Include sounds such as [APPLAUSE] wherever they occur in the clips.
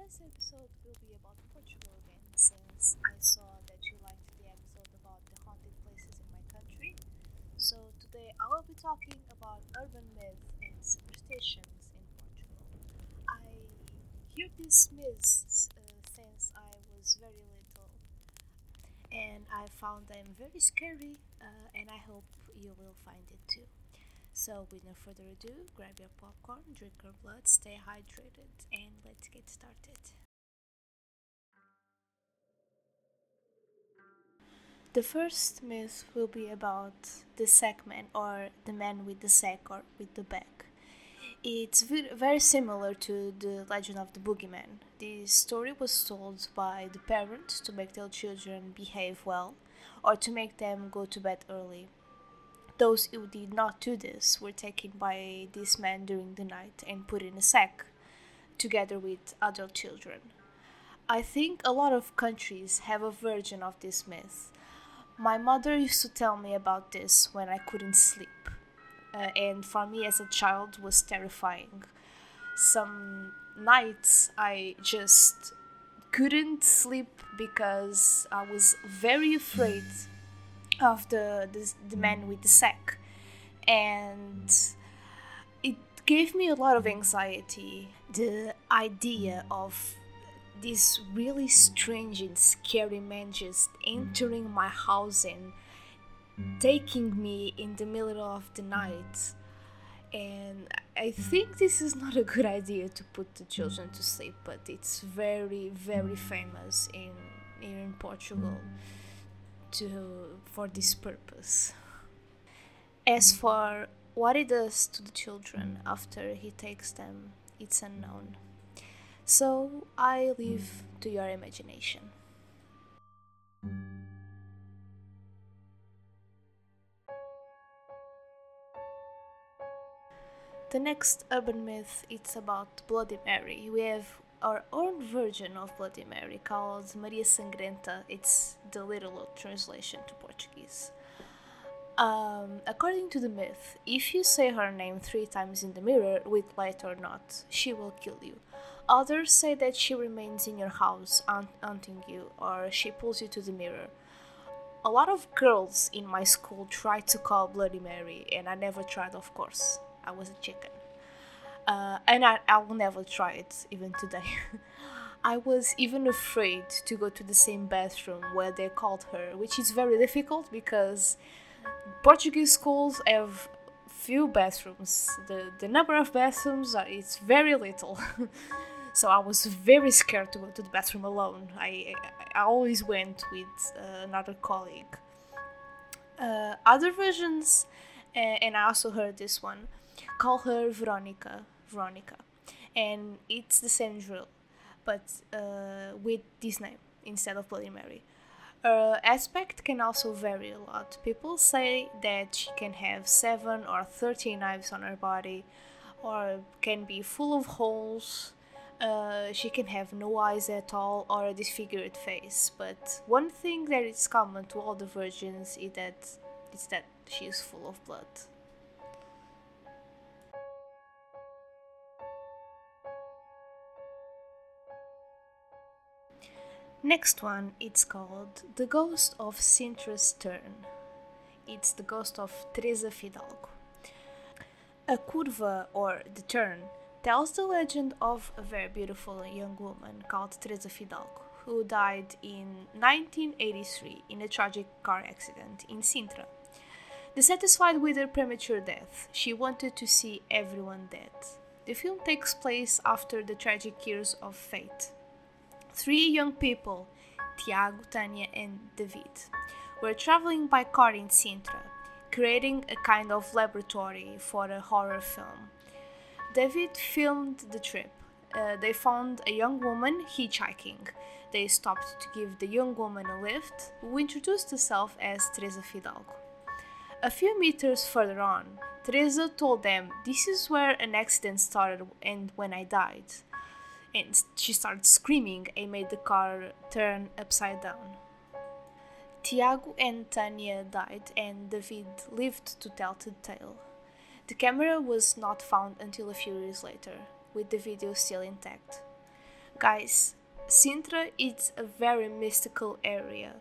Today's episode will be about Portugal again, since I saw that you liked the episode about the haunted places in my country. So today I will be talking about urban myths and superstitions in Portugal. I hear these myths uh, since I was very little, and I found them very scary, uh, and I hope you will find it too. So, with no further ado, grab your popcorn, drink your blood, stay hydrated, and let's get started. The first myth will be about the sack man or the man with the sack or with the bag. It's very similar to the legend of the boogeyman. This story was told by the parents to make their children behave well or to make them go to bed early those who did not do this were taken by this man during the night and put in a sack, together with other children. I think a lot of countries have a version of this myth. My mother used to tell me about this when I couldn't sleep, uh, and for me as a child was terrifying. Some nights I just couldn't sleep because I was very afraid of the, the, the man with the sack. And it gave me a lot of anxiety the idea of this really strange and scary man just entering my house and taking me in the middle of the night. And I think this is not a good idea to put the children to sleep, but it's very, very famous in in Portugal to for this purpose. As hmm. for what he does to the children after he takes them, it's unknown. So I hmm. leave to your imagination. The next urban myth it's about Bloody Mary. We have our own version of Bloody Mary called Maria Sangrenta. It's the literal translation to Portuguese. Um, according to the myth, if you say her name three times in the mirror, with light or not, she will kill you. Others say that she remains in your house, haunting you, or she pulls you to the mirror. A lot of girls in my school tried to call Bloody Mary, and I never tried, of course. I was a chicken uh, and I, I will never try it even today. [LAUGHS] I was even afraid to go to the same bathroom where they called her, which is very difficult because Portuguese schools have few bathrooms. The the number of bathrooms are, is very little. [LAUGHS] so I was very scared to go to the bathroom alone. I I always went with uh, another colleague. Uh, other versions, uh, and I also heard this one, call her Veronica Veronica, and it's the same drill, but uh, with this name instead of Bloody Mary. Her aspect can also vary a lot. People say that she can have 7 or 13 knives on her body, or can be full of holes. Uh, she can have no eyes at all or a disfigured face. But one thing that is common to all the virgins is that is that she is full of blood. Next one, it's called The Ghost of Sintra's Turn. It's the ghost of Teresa Fidalgo. A curva, or the turn, tells the legend of a very beautiful young woman called Teresa Fidalgo, who died in 1983 in a tragic car accident in Sintra. Dissatisfied with her premature death, she wanted to see everyone dead. The film takes place after the tragic years of fate Three young people, Tiago, Tania, and David, were traveling by car in Sintra, creating a kind of laboratory for a horror film. David filmed the trip. Uh, they found a young woman hitchhiking. They stopped to give the young woman a lift, who introduced herself as Teresa Fidalgo. A few meters further on, Teresa told them, This is where an accident started and when I died and she started screaming and made the car turn upside down. Tiago and Tania died, and David lived to tell the tale. The camera was not found until a few years later, with the video still intact. Guys, Sintra is a very mystical area.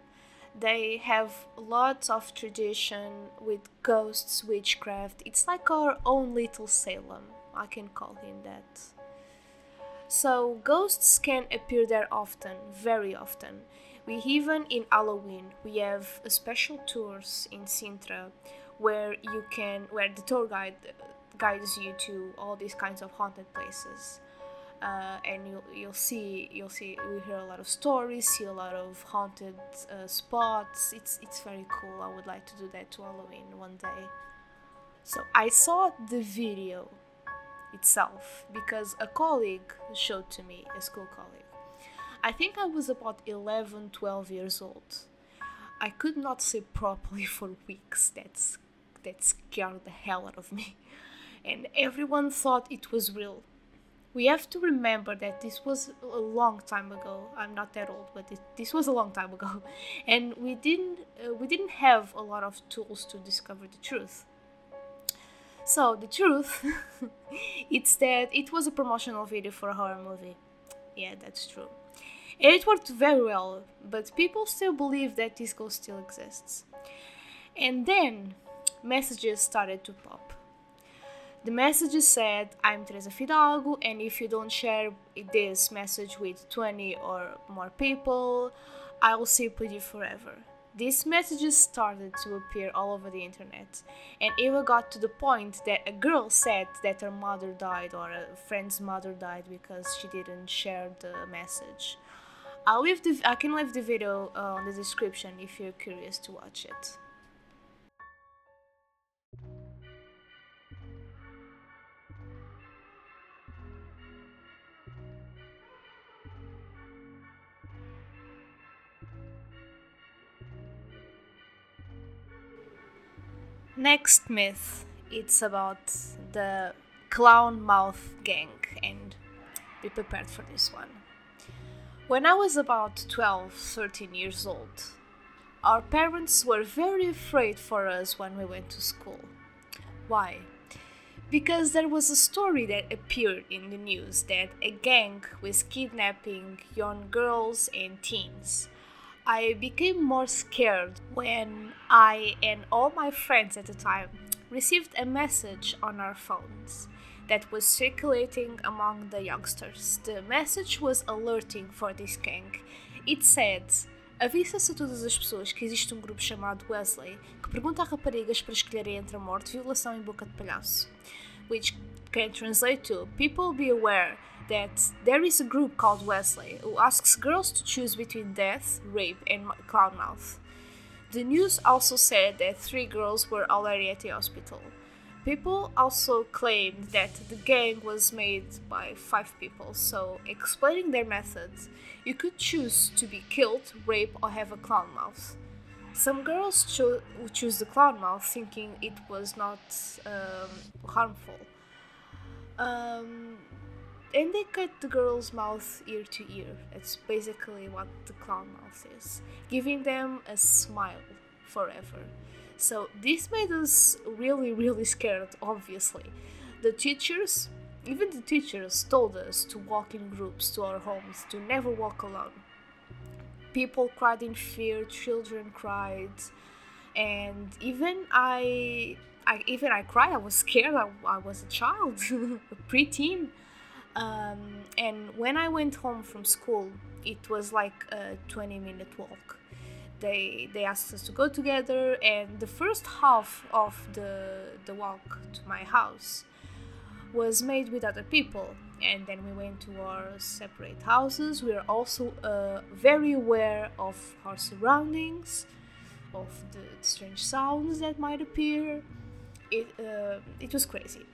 They have lots of tradition with ghosts, witchcraft. It's like our own little Salem. I can call him that. So, ghosts can appear there often, very often. We even in Halloween we have a special tours in Sintra where you can where the tour guide guides you to all these kinds of haunted places. Uh, and you'll you'll see you'll see we hear a lot of stories, see a lot of haunted uh, spots. It's it's very cool. I would like to do that to Halloween one day. So I saw the video itself because a colleague showed to me, a school colleague. I think I was about 11, 12 years old. I could not sleep properly [LAUGHS] for weeks. That's that scared the hell out of me. And everyone thought it was real. We have to remember that this was a long time ago. I'm not that old, but it, this was a long time ago, [LAUGHS] and we didn't uh, we didn't have a lot of tools to discover the truth. So the truth, [LAUGHS] it's that it was a promotional video for a horror movie. Yeah, that's true. And it worked very well, but people still believe that this ghost still exists. And then messages started to pop. The messages said, I'm Teresa Fidalgo, and if you don't share this message with 20 or more people, I will sleep with you forever. These messages started to appear all over the internet, and even got to the point that a girl said that her mother died or a friend's mother died because she didn't share the message. I'll leave the I can leave the video uh, on the description if you're curious to watch it. Next myth it's about the clown mouth gang and be prepared for this one. When I was about 12, 13 years old, our parents were very afraid for us when we went to school. Why? Because there was a story that appeared in the news that a gang was kidnapping young girls and teens I became more scared when I and all my friends at the time received a message on our phones that was circulating among the youngsters. The message was alerting for this gang. It said: Avisa-se a todas as pessoas que existe um grupo chamado Wesley que pergunta a raparigas para escolherem entre a morte, violação e boca de palhaço. Which can translate to People be aware that there is a group called Wesley who asks girls to choose between death, rape, and clown mouth. The news also said that three girls were already at the hospital. People also claimed that the gang was made by five people, so explaining their methods, you could choose to be killed, rape, or have a clown mouth. Some girls cho- choose the clown mouth thinking it was not um, harmful. Um, and they cut the girl's mouth ear to ear. That's basically what the clown mouth is, giving them a smile forever. So this made us really, really scared, obviously. The teachers, even the teachers, told us to walk in groups to our homes, to never walk alone. People cried in fear, children cried, and even I, I even I cried. I was scared. I, I was a child, [LAUGHS] a preteen. Um, and when I went home from school, it was like a 20 minute walk. They, they asked us to go together, and the first half of the, the walk to my house was made with other people. And then we went to our separate houses. We are also uh, very aware of our surroundings, of the strange sounds that might appear. It, uh, it was crazy.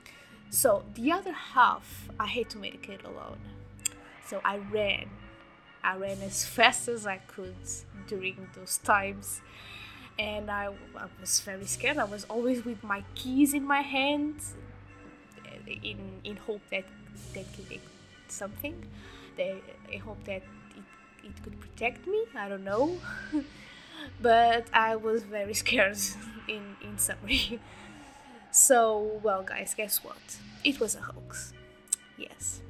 So the other half, I had to medicate alone. So I ran. I ran as fast as I could during those times. And I, I was very scared. I was always with my keys in my hand eh, in, in hope that that could be something. That, I hope that it, it could protect me. I don't know. [LAUGHS] but I was very [LAUGHS] scared in, in summary. So, well, guys, guess what? It was a hoax. Yes.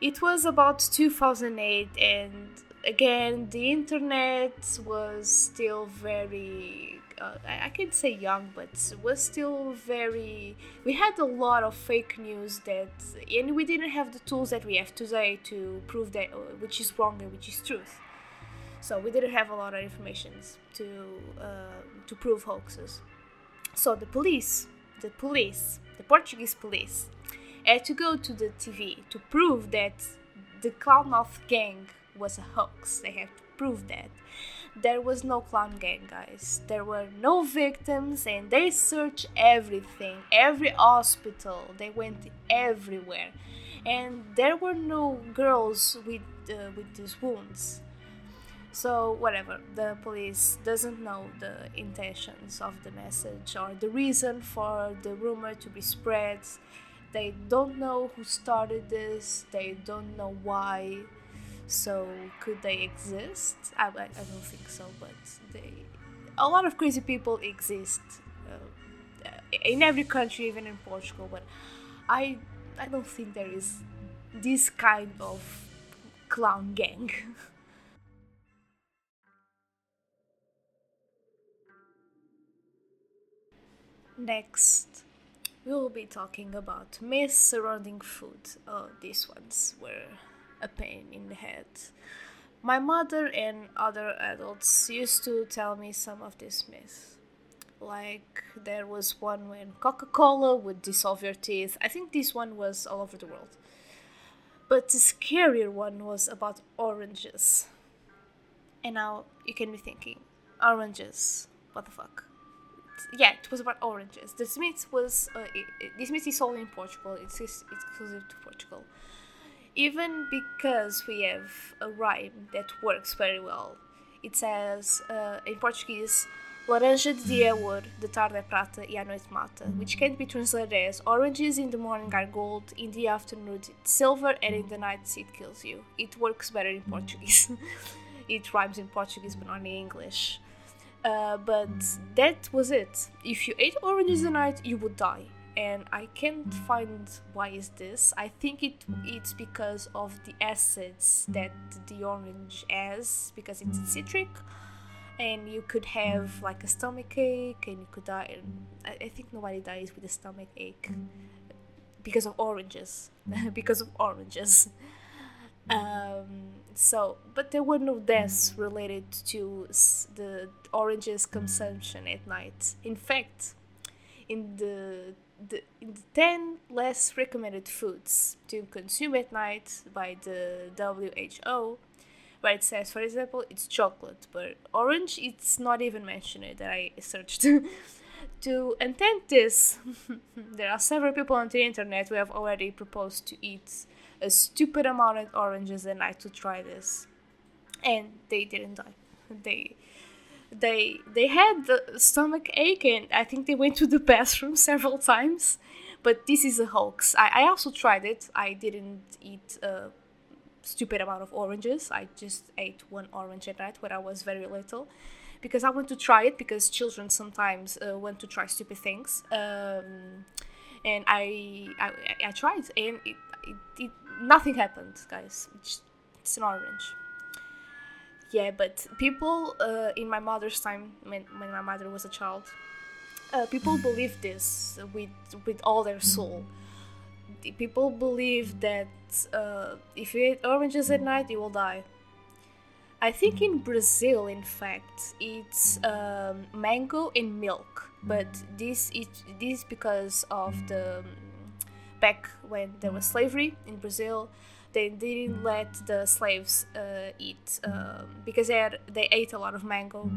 it was about 2008 and again the internet was still very uh, I, can say young but was still very we had a lot of fake news that and we didn't have the tools that we have today to prove that uh, which is wrong and which is truth so we didn't have a lot of information to uh, to prove hoaxes so the police the police the portuguese police had to go to the tv to prove that the clownmouth gang was a hoax. They have to prove that. There was no clown gang, guys. There were no victims, and they searched everything, every hospital. They went everywhere, and there were no girls with uh, with these wounds. So whatever, the police doesn't know the intentions of the message or the reason for the rumor to be spread. They don't know who started this. They don't know why so could they exist? I, I, don't think so, but they, a lot of crazy people exist uh, in every country, even in Portugal. But I I don't think there is this kind of clown gang. [LAUGHS] Next, we will be talking about myths surrounding food. Oh, these ones were a pain in the head. My mother and other adults used to tell me some of these myths. Like there was one when Coca Cola would dissolve your teeth. I think this one was all over the world. But the scarier one was about oranges. And now you can be thinking, oranges, what the fuck? Yeah, it was about oranges. The myth was uh, this myth is only in Portugal. It's, exclusive to Portugal even because we have a rhyme that works very well. It says uh, in Portuguese, Laranja de dia ouro, de tarde é prata e à noite mata, which can be translated as oranges in the morning are gold, in the afternoon it's silver, and in the night it kills you. It works better in Portuguese. [LAUGHS] it rhymes in Portuguese but not in English. Uh, but that was it. If you ate oranges at night, you would die. And I can't find why is this. I think it it's because of the acids that the orange has because it's citric. And you could have like a stomach ache and you could die. I, I think nobody dies with a stomach ache. Because of oranges. [LAUGHS] Because of oranges um, so but there were no deaths related to the oranges consumption at night in fact in the the, in the 10 less recommended foods to consume at night by the WHO, where it says, for example, it's chocolate, but orange, it's not even mentioned that I searched. [LAUGHS] to intend this, [LAUGHS] there are several people on the internet who have already proposed to eat a stupid amount of oranges a night to try this, and they didn't die. They they they had the stomach ache and I think they went to the [LAUGHS] bathroom several times. But this is a hoax. I, I also tried it. I didn't eat a stupid amount of oranges. I just ate one orange at night when I was very little because I want to try it because children sometimes uh, want to try stupid things. Um, and I, I, I tried and it, it, it, nothing happened, guys. It's, it's an orange yeah but people uh, in my mother's time when, when my mother was a child uh, people believe this with with all their soul. People believe that uh, if you eat oranges at night you will die. I think in brazil in fact it's um, mango and milk but this is this because of the back when there was slavery in brazil they didn't let the slaves uh, eat um, because they had, they ate a lot of mango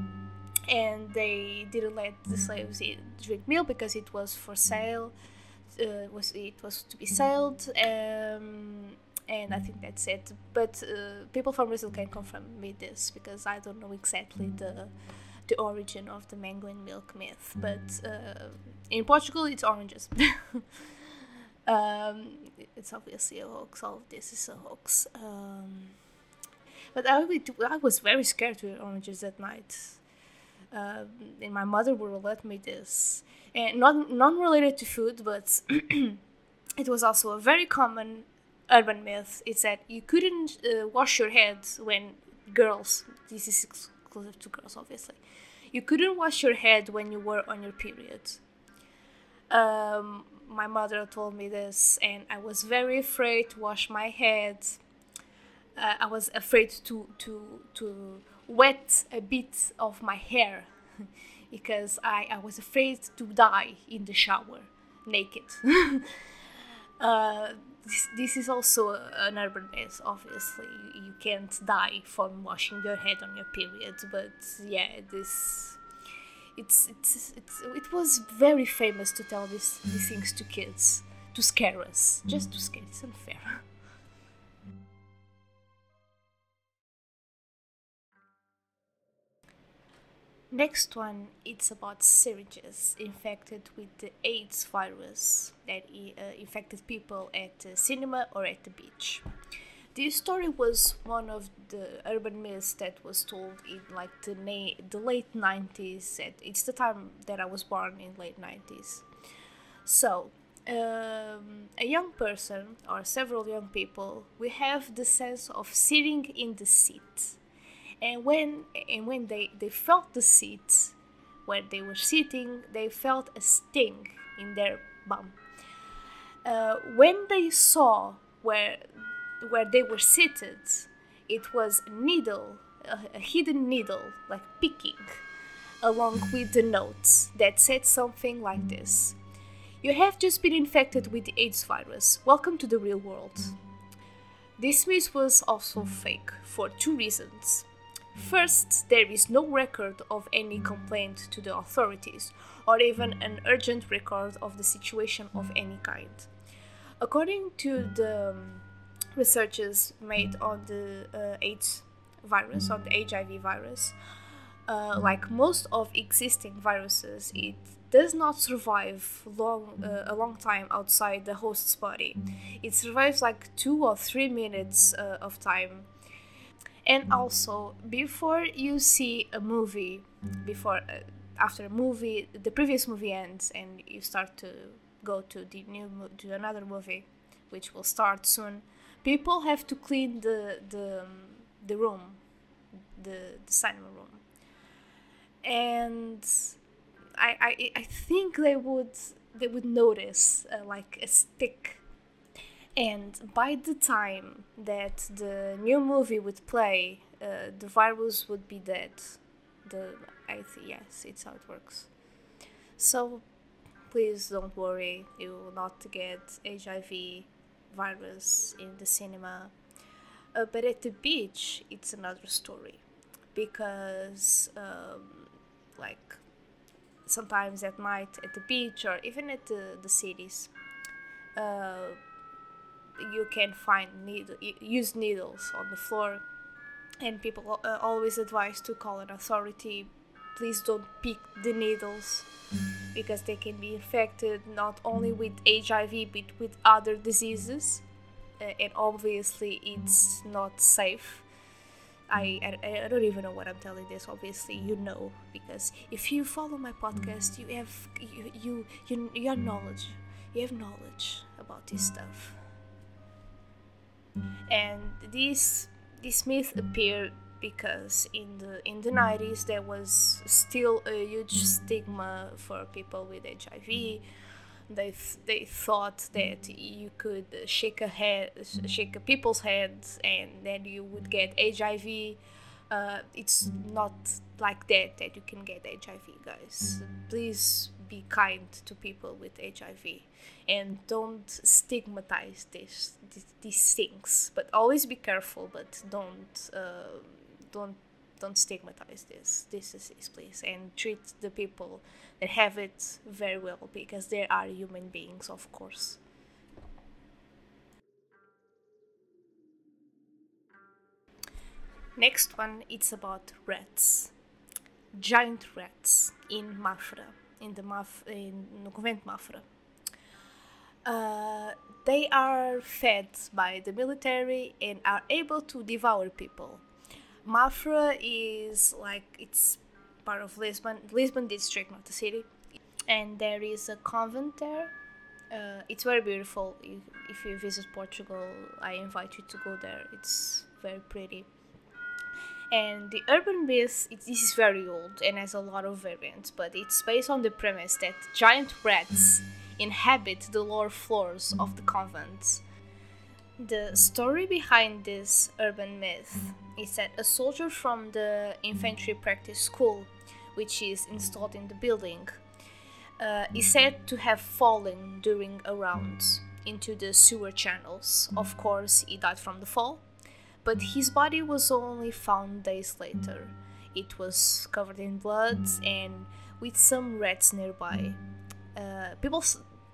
and they didn't let the slaves eat, drink milk because it was for sale uh, was it was to be sold um, and I think that's it. But uh, people from Brazil can confirm me this because I don't know exactly the the origin of the mango and milk myth but uh, in Portugal it's oranges [LAUGHS] Um, it's obviously a hoax. All of this is a hoax. Um, but I, I was very scared to eat oranges at night. Um, and my mother would let me this. And not non related to food, but [CLEARS THROAT] it was also a very common urban myth is that you couldn't uh, wash your head when girls. This is exclusive to girls, obviously. You couldn't wash your head when you were on your period. Um, my mother told me this, and I was very afraid to wash my head. Uh, I was afraid to to to wet a bit of my hair [LAUGHS] because I, I was afraid to die in the shower naked. [LAUGHS] uh, this, this is also an urban myth, obviously. You, you can't die from washing your head on your period, but yeah, this. It's, it's, it's, it was very famous to tell this, these things to kids, to scare us, just to scare. It's unfair. [LAUGHS] Next one, it's about syringes infected with the AIDS virus that uh, infected people at the cinema or at the beach. This story was one of the urban myths that was told in like the, na- the late 90s. It's the time that I was born in late 90s. So, um, a young person or several young people, we have the sense of sitting in the seat and when and when they they felt the seat where they were sitting they felt a sting in their bum uh, when they saw where where they were seated it was a needle a, a hidden needle like picking along with the notes that said something like this you have just been infected with the AIDS virus. Welcome to the real world. This myth was also fake for two reasons. First, there is no record of any complaint to the authorities, or even an urgent record of the situation of any kind. According to the um, researches made on the uh, AIDS virus, on the HIV virus, uh, like most of existing viruses, it does not survive long uh, a long time outside the host's body. It survives like two or three minutes uh, of time. And also before you see a movie before uh, after a movie the previous movie ends and you start to go to the new to another movie which will start soon people have to clean the the, um, the room the, the cinema room and I, I i think they would they would notice uh, like a stick and by the time that the new movie would play, uh, the virus would be dead. The I th- yes, it's how it works. So please don't worry, you will not get HIV virus in the cinema. Uh, but at the beach, it's another story because, um, like, sometimes at night at the beach or even at the, the cities, uh, you can find needle use needles on the floor and people uh, always advise to call an authority please don't pick the needles because they can be infected not only with hiv but with other diseases uh, and obviously it's not safe I, I, I don't even know what I'm telling this. Obviously, you know because if you follow my podcast, you have you you you, you have knowledge. You have knowledge about this stuff and this this myth appeared because in the in the 90s there was still a huge stigma for people with HIV. They, th- they thought that you could shake a head, shake a people's hands, and then you would get HIV. Uh, it's not like that that you can get HIV, guys. Please be kind to people with HIV and don't stigmatize this, this these things. But always be careful. But don't uh, don't don't stigmatize this this disease, please, and treat the people that have it very well because they are human beings, of course. Next one, it's about rats, giant rats in Mafra in the Maf in no convento Mafra. Uh, they are fed by the military and are able to devour people. Mafra is like it's part of Lisbon, Lisbon district, not the city, and there is a convent there, Uh, it's very beautiful. If, if you visit Portugal, I invite you to go there. It's very pretty. And the urban myth, it, this is very old and has a lot of variants, but it's based on the premise that giant rats inhabit the lower floors of the convents. The story behind this urban myth is that a soldier from the infantry practice school, which is installed in the building, uh, is said to have fallen during a round into the sewer channels. Of course, he died from the fall but his body was only found days later. It was covered in blood and with some rats nearby. Uh, people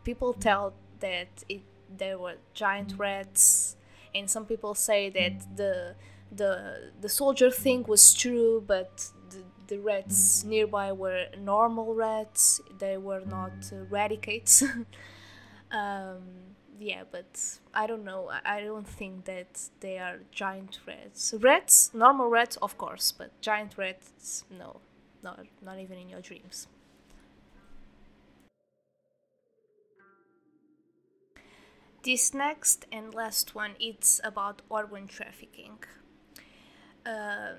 people tell that it there were giant rats, and some people say that the the the soldier thing was true, but the, the rats nearby were normal rats. They were not uh, radicates. [LAUGHS] um, yeah, but I don't know. I don't think that they are giant rats. Rats, normal rats, of course, but giant rats, no, not not even in your dreams. This next and last one it's about organ trafficking. Uh,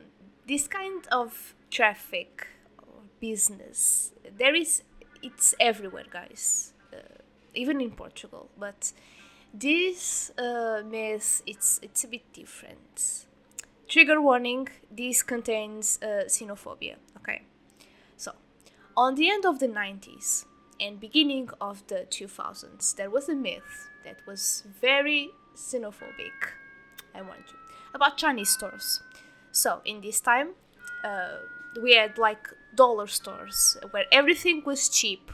this kind of traffic or business, there is, it's everywhere, guys even in Portugal. But this uh, myth it's it's a bit different. Trigger warning: this contains uh, xenophobia. Okay, so on the end of the 90s and beginning of the 2000s, there was a myth that was very xenophobic. I want you about Chinese stores. So in this time, uh, we had like dollar stores where everything was cheap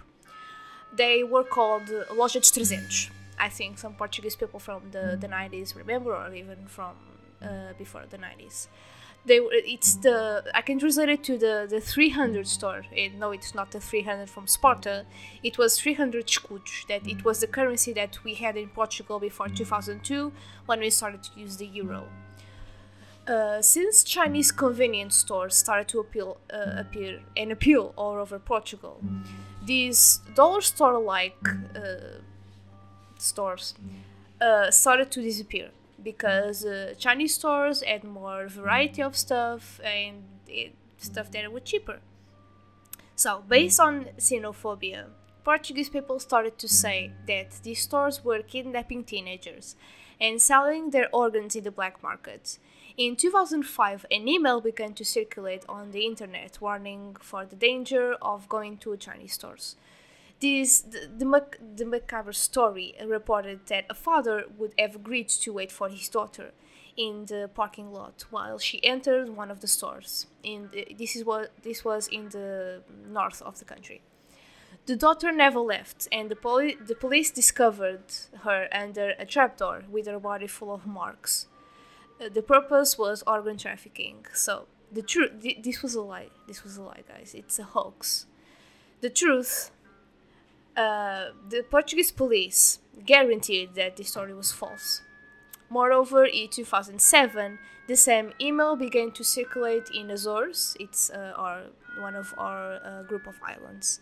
they were called Loja de 300. I think some Portuguese people from the, the 90s remember, or even from uh, before the 90s. They it's the I can translate it to the the 300 store. It, no, it's not the 300 from Sparta. It was 300 escudos. That it was the currency that we had in Portugal before 2002 when we started to use the euro. Uh, since Chinese convenience stores started to appeal, uh, appear and appeal all over Portugal, these dollar store like uh, stores uh, started to disappear because uh, Chinese stores had more variety of stuff and it, stuff that was cheaper. So, based on xenophobia, Portuguese people started to say that these stores were kidnapping teenagers and selling their organs in the black market in 2005, an email began to circulate on the internet warning for the danger of going to Chinese stores. This, the, the, the macabre story reported that a father would have agreed to wait for his daughter in the parking lot while she entered one of the stores. The, this is what this was in the north of the country. The daughter never left, and the, poli- the police discovered her under a trapdoor with her body full of marks. Uh, the purpose was organ trafficking. So the truth, th- this was a lie. This was a lie, guys. It's a hoax. The truth, uh, the Portuguese police guaranteed that the story was false. Moreover, in 2007, the same email began to circulate in Azores. It's uh, our one of our uh, group of islands.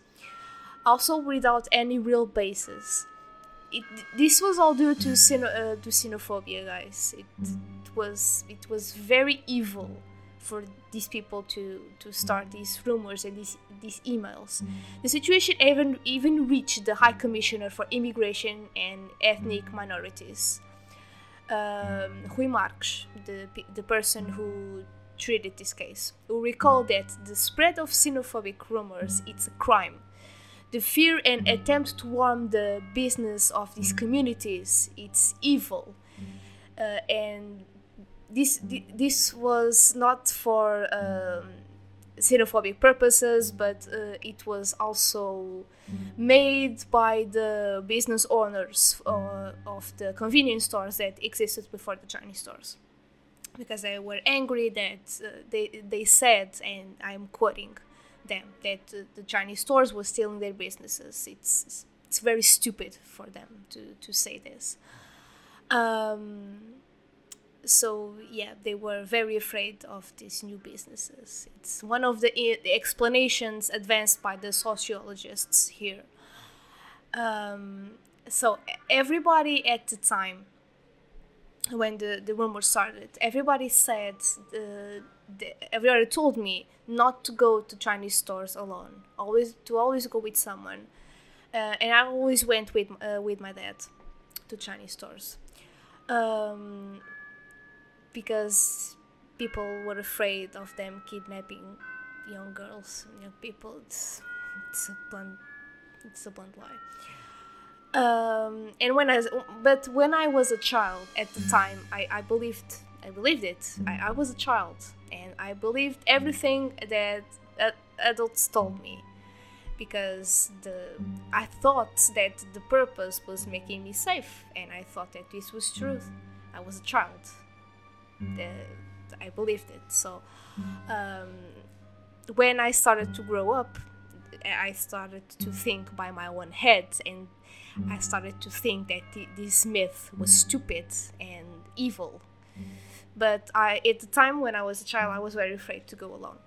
Also, without any real basis. It, this was all due to, uh, to xenophobia, guys. It, was it was very evil for these people to to start mm. these rumors and these these emails. Mm. The situation even even reached the High Commissioner for Immigration and Ethnic mm. Minorities, um, Rui Marques, the the person who treated this case, who recalled that the spread of xenophobic rumors it's a crime. The fear and attempt to harm the business of these communities it's evil. Uh, and this this was not for um, xenophobic purposes, but uh, it was also made by the business owners uh, of the convenience stores that existed before the Chinese stores, because they were angry that uh, they they said, and I'm quoting them, that uh, the Chinese stores were stealing their businesses. It's it's very stupid for them to to say this. Um, so yeah they were very afraid of these new businesses. It's one of the, I- the explanations advanced by the sociologists here. Um, so everybody at the time when the, the rumor started, everybody said, uh, the, everybody told me not to go to Chinese stores alone. Always to always go with someone, uh, and I always went with uh, with my dad to Chinese stores, um, because people were afraid of them kidnapping young girls, and young people. It's it's a blunt, it's a blunt lie um, and when I but when I was a child at the time, I, I believed I believed it. I, I was a child, and I believed everything that adults told me, because the I thought that the purpose was making me safe, and I thought that this was truth. I was a child. I believed it. So um, when I started to grow up, I started to think by my own head and I started to think that th- this myth was stupid and evil. But I, at the time when I was a child, I was very afraid to go alone.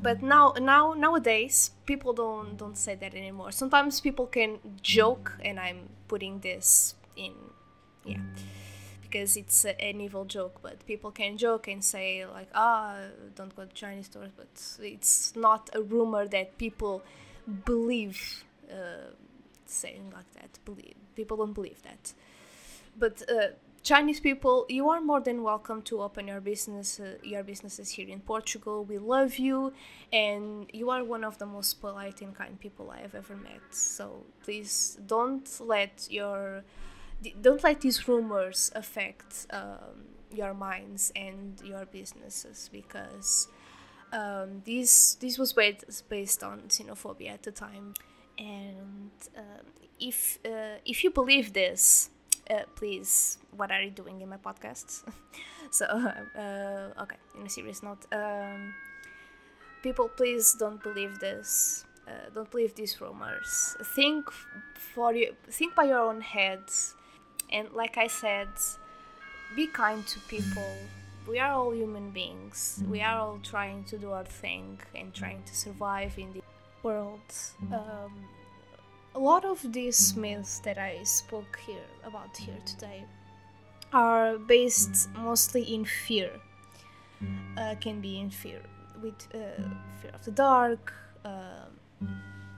But now, now nowadays, people don't don't say that anymore. Sometimes people can joke, and I'm putting this in, yeah, because it's an evil joke. But people can joke and say like, ah, don't go to Chinese stores. But it's not a rumor that people believe. Uh, saying like that. Believe people don't believe that. But uh, Chinese people, you are more than welcome to open your business, uh, your businesses here in Portugal. We love you, and you are one of the most polite and kind people I have ever met. So please don't let your don't let these rumors affect um, your minds and your businesses because um, this this was based on xenophobia at the time. And uh, if uh, if you believe this uh, please what are you doing in my podcasts? [LAUGHS] So [LAUGHS] uh, okay in a serious note um, people please don't believe this uh, don't believe these rumors. Think for you think by your own head and like i said be kind to people we are all human beings we are all trying to do our thing and trying to survive in the world. Um, a lot of these myths that I spoke here about here today are based mostly in fear. Uh, can be in fear with uh, fear of the dark. Uh,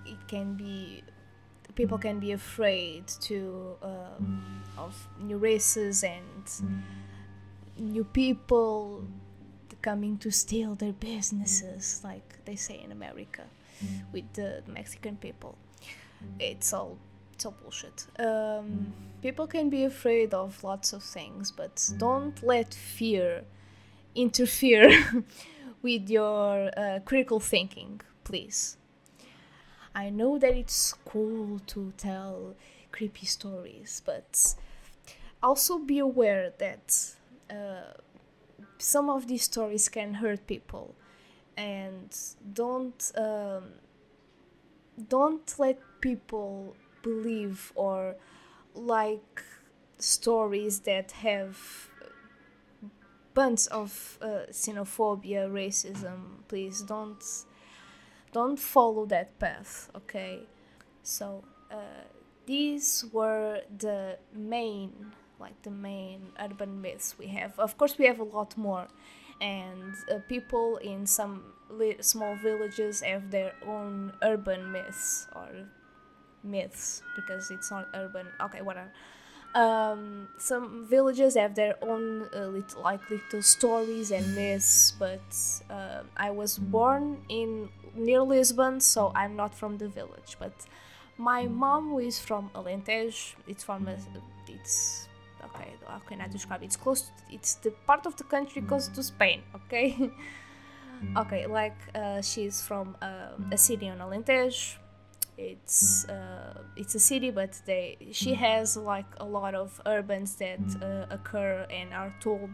it can be people can be afraid to um, of new races and new people coming to steal their businesses, like they say in America with the Mexican people. It's all it's all bullshit. Um, people can be afraid of lots of things, but don't let fear interfere [LAUGHS] with your uh, critical thinking, please. I know that it's cool to tell creepy stories, but also be aware that uh, some of these stories can hurt people. And don't um, don't let people believe or like stories that have bunch of uh, xenophobia racism. Please don't don't follow that path okay? So uh, these were the main like the main urban myths we have. Of course we have a lot more and uh, people in some li- small villages have their own urban myths or myths because it's not urban. Okay whatever um, some villages have their own uh, little, like little stories and myths but uh, i was born in near lisbon so i'm not from the village but my mom is from alentejo it's from a, it's okay how can i describe? It's close it's the part of the country close to spain okay? [LAUGHS] Okay like uh, she's from uh, a city on alentejo it's uh, it's a city but they she has like a lot of urbans that uh, occur and are told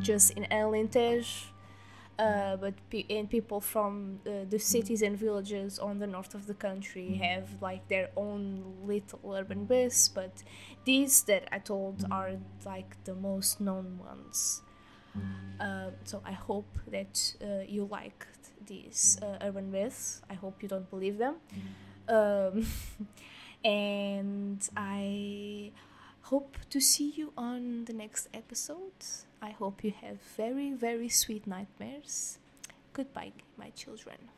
just in alentejo uh, but pe- and people from the cities and villages on the north of the country have like their own little urban myths but these that i told are like the most known ones. Uh, so i hope that uh, you liked these uh, urban myths. I hope you don't believe them um, [LAUGHS] And I hope to see you on the next episode. I hope you have very, very sweet nightmares. Goodbye, my children.